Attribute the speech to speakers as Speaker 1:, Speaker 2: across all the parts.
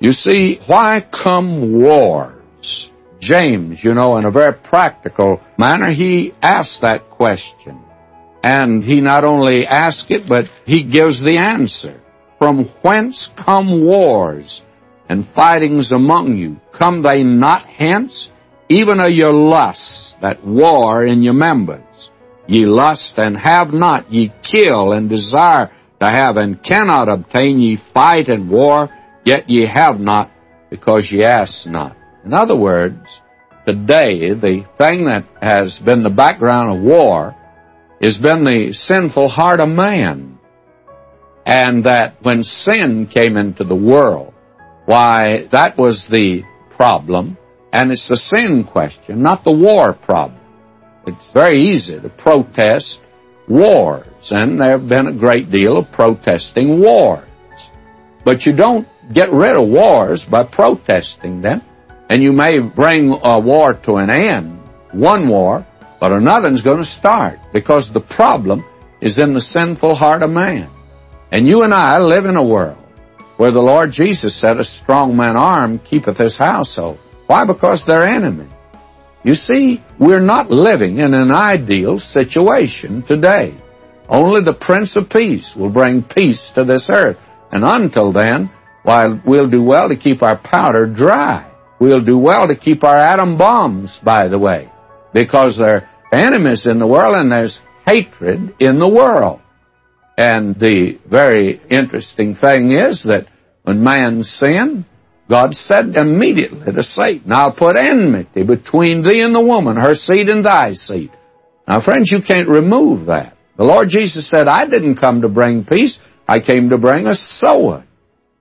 Speaker 1: You see, why come wars? James, you know, in a very practical manner, he asks that question. And he not only asks it, but he gives the answer. From whence come wars and fightings among you? Come they not hence? Even of your lusts that war in your members. Ye lust and have not, ye kill and desire to have and cannot obtain, ye fight and war, yet ye have not because ye ask not. In other words, today the thing that has been the background of war has been the sinful heart of man. And that when sin came into the world, why, that was the problem. And it's the sin question, not the war problem. It's very easy to protest wars, and there have been a great deal of protesting wars. But you don't get rid of wars by protesting them, and you may bring a war to an end, one war, but another's going to start because the problem is in the sinful heart of man. And you and I live in a world where the Lord Jesus said, A strong man armed keepeth his household. Why? Because they're enemies. You see, we're not living in an ideal situation today. Only the Prince of Peace will bring peace to this earth. And until then, while we'll do well to keep our powder dry. We'll do well to keep our atom bombs, by the way, because there are enemies in the world and there's hatred in the world. And the very interesting thing is that when man sinned, God said immediately to Satan, I'll put enmity between thee and the woman, her seed and thy seed. Now, friends, you can't remove that. The Lord Jesus said, I didn't come to bring peace. I came to bring a sword.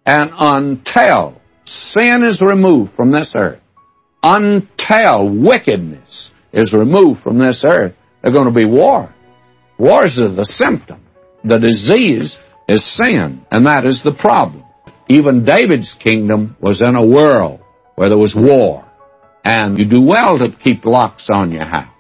Speaker 1: And until sin is removed from this earth, until wickedness is removed from this earth, there's going to be war. Wars are the symptom. The disease is sin, and that is the problem. Even David's kingdom was in a world where there was war. And you do well to keep locks on your house.